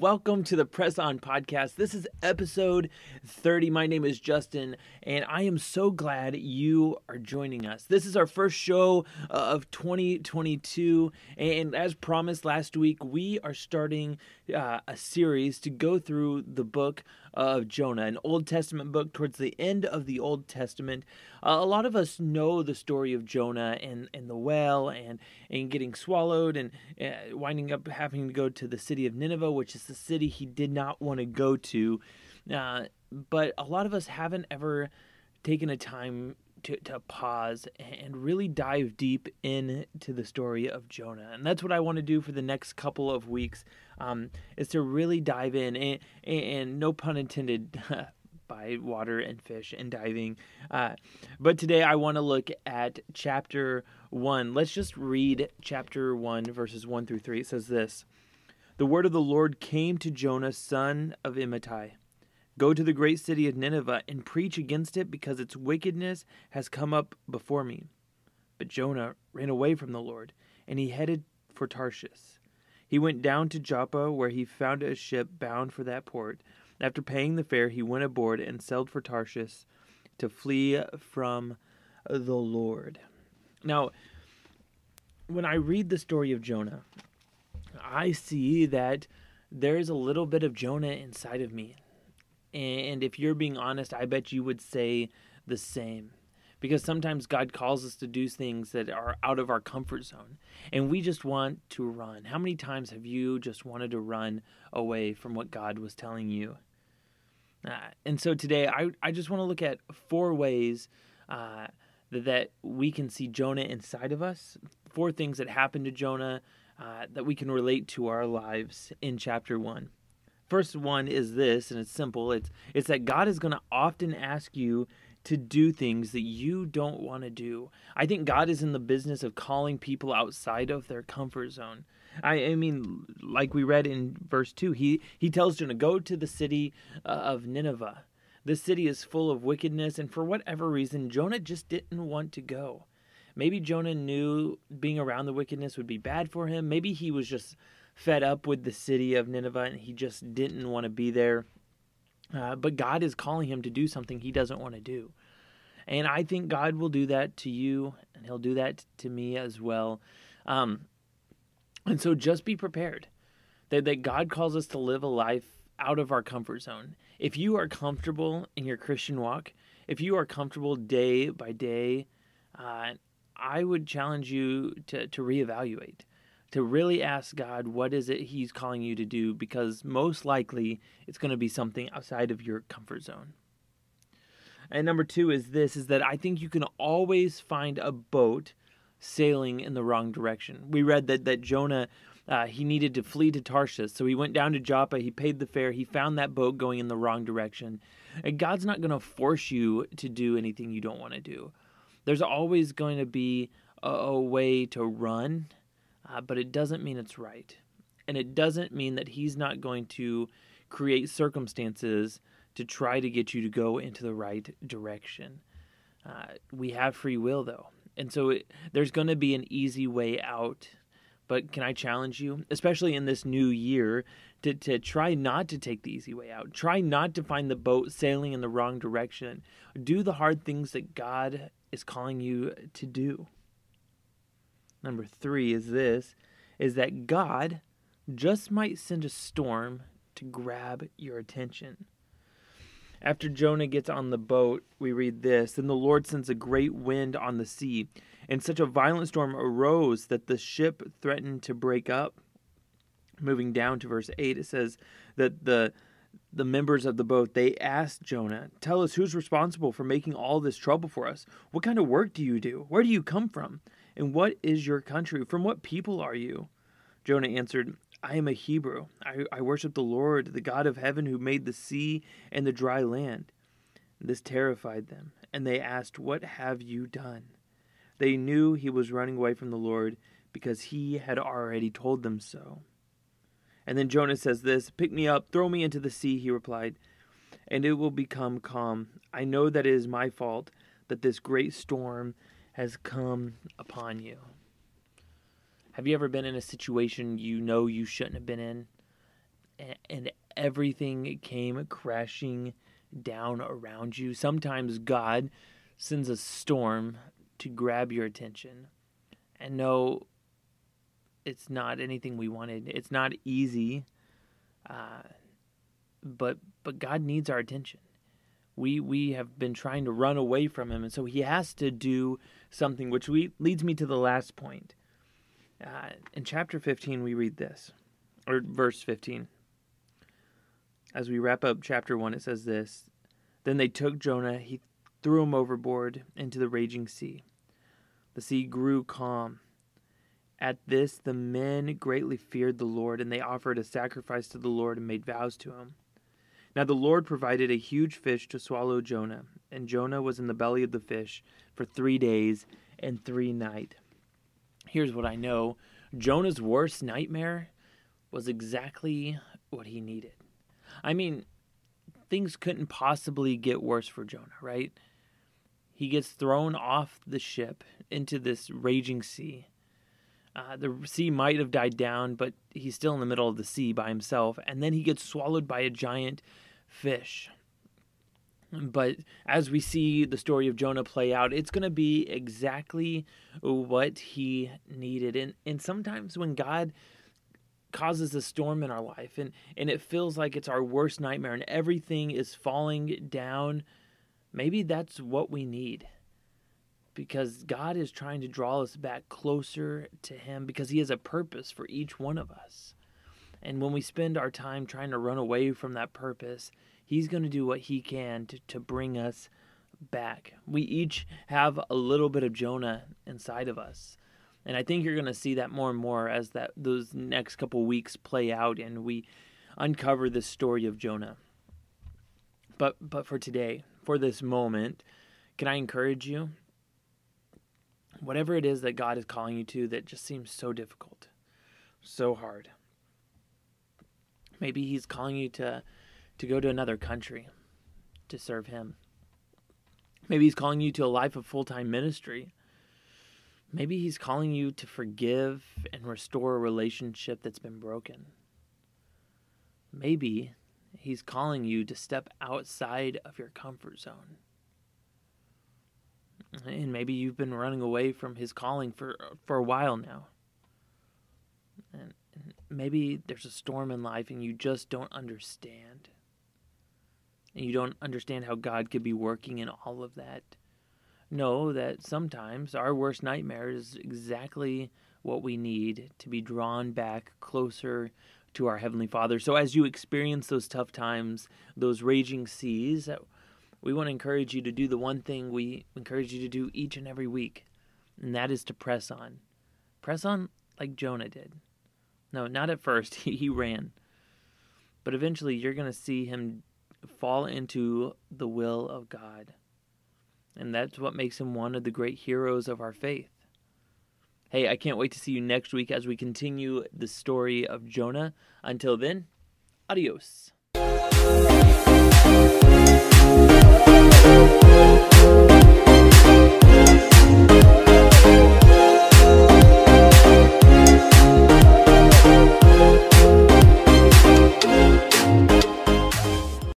welcome to the Press On Podcast. This is episode 30. My name is Justin, and I am so glad you are joining us. This is our first show uh, of 2022, and as promised last week, we are starting uh, a series to go through the book of Jonah, an Old Testament book towards the end of the Old Testament. Uh, a lot of us know the story of Jonah and, and the whale and, and getting swallowed and uh, winding up having to go to the city of Nineveh, which is the city he did not want to go to. Uh, but a lot of us haven't ever taken a time to, to pause and really dive deep into the story of Jonah. And that's what I want to do for the next couple of weeks um, is to really dive in and, and no pun intended by water and fish and diving. Uh, but today I want to look at chapter 1. Let's just read chapter 1, verses 1 through 3. It says this The word of the Lord came to Jonah, son of Amittai Go to the great city of Nineveh and preach against it because its wickedness has come up before me. But Jonah ran away from the Lord, and he headed for Tarshish. He went down to Joppa, where he found a ship bound for that port. After paying the fare, he went aboard and sailed for Tarshish to flee from the Lord. Now, when I read the story of Jonah, I see that there's a little bit of Jonah inside of me. And if you're being honest, I bet you would say the same. Because sometimes God calls us to do things that are out of our comfort zone, and we just want to run. How many times have you just wanted to run away from what God was telling you? Uh, and so today, I, I just want to look at four ways uh, that we can see Jonah inside of us, four things that happened to Jonah uh, that we can relate to our lives in chapter one. First one is this, and it's simple. It's it's that God is going to often ask you to do things that you don't want to do. I think God is in the business of calling people outside of their comfort zone. I, I mean, like we read in verse 2, he, he tells Jonah, Go to the city uh, of Nineveh. The city is full of wickedness, and for whatever reason, Jonah just didn't want to go. Maybe Jonah knew being around the wickedness would be bad for him. Maybe he was just fed up with the city of Nineveh and he just didn't want to be there. Uh, but God is calling him to do something he doesn't want to do. And I think God will do that to you, and He'll do that to me as well. Um, and so just be prepared that, that God calls us to live a life out of our comfort zone. If you are comfortable in your Christian walk, if you are comfortable day by day, uh, I would challenge you to, to reevaluate to really ask God what is it he's calling you to do because most likely it's going to be something outside of your comfort zone. And number 2 is this is that I think you can always find a boat sailing in the wrong direction. We read that that Jonah uh, he needed to flee to Tarshish, so he went down to Joppa. He paid the fare. He found that boat going in the wrong direction. And God's not going to force you to do anything you don't want to do. There's always going to be a, a way to run uh, but it doesn't mean it's right. And it doesn't mean that he's not going to create circumstances to try to get you to go into the right direction. Uh, we have free will, though. And so it, there's going to be an easy way out. But can I challenge you, especially in this new year, to, to try not to take the easy way out? Try not to find the boat sailing in the wrong direction. Do the hard things that God is calling you to do. Number three is this is that God just might send a storm to grab your attention. After Jonah gets on the boat, we read this Then the Lord sends a great wind on the sea, and such a violent storm arose that the ship threatened to break up. Moving down to verse 8, it says that the the members of the boat they asked Jonah, "Tell us who's responsible for making all this trouble for us? What kind of work do you do? Where do you come from? And what is your country? From what people are you? Jonah answered, I am a Hebrew. I, I worship the Lord, the God of heaven, who made the sea and the dry land. This terrified them, and they asked, What have you done? They knew he was running away from the Lord because he had already told them so. And then Jonah says this Pick me up, throw me into the sea, he replied, and it will become calm. I know that it is my fault that this great storm has come upon you. Have you ever been in a situation you know you shouldn't have been in? and everything came crashing down around you. Sometimes God sends a storm to grab your attention. And no, it's not anything we wanted. It's not easy, uh, but but God needs our attention. We we have been trying to run away from Him, and so He has to do something. Which we leads me to the last point. Uh, in chapter 15, we read this, or verse 15. As we wrap up chapter 1, it says this Then they took Jonah, he threw him overboard into the raging sea. The sea grew calm. At this, the men greatly feared the Lord, and they offered a sacrifice to the Lord and made vows to him. Now the Lord provided a huge fish to swallow Jonah, and Jonah was in the belly of the fish for three days and three nights. Here's what I know Jonah's worst nightmare was exactly what he needed. I mean, things couldn't possibly get worse for Jonah, right? He gets thrown off the ship into this raging sea. Uh, the sea might have died down, but he's still in the middle of the sea by himself. And then he gets swallowed by a giant fish. But as we see the story of Jonah play out, it's going to be exactly what he needed. And, and sometimes when God causes a storm in our life and, and it feels like it's our worst nightmare and everything is falling down, maybe that's what we need. Because God is trying to draw us back closer to Him because He has a purpose for each one of us. And when we spend our time trying to run away from that purpose, He's going to do what He can to, to bring us back. We each have a little bit of Jonah inside of us. And I think you're going to see that more and more as that those next couple weeks play out and we uncover the story of Jonah. But but for today, for this moment, can I encourage you? Whatever it is that God is calling you to that just seems so difficult, so hard. Maybe he's calling you to to go to another country to serve him. Maybe he's calling you to a life of full-time ministry Maybe he's calling you to forgive and restore a relationship that's been broken. Maybe he's calling you to step outside of your comfort zone. And maybe you've been running away from his calling for for a while now. And, maybe there's a storm in life and you just don't understand. And you don't understand how God could be working in all of that know that sometimes our worst nightmare is exactly what we need to be drawn back closer to our Heavenly Father. So, as you experience those tough times, those raging seas, we want to encourage you to do the one thing we encourage you to do each and every week, and that is to press on. Press on like Jonah did. No, not at first, he, he ran. But eventually, you're going to see him fall into the will of God. And that's what makes him one of the great heroes of our faith. Hey, I can't wait to see you next week as we continue the story of Jonah. Until then, adios. Música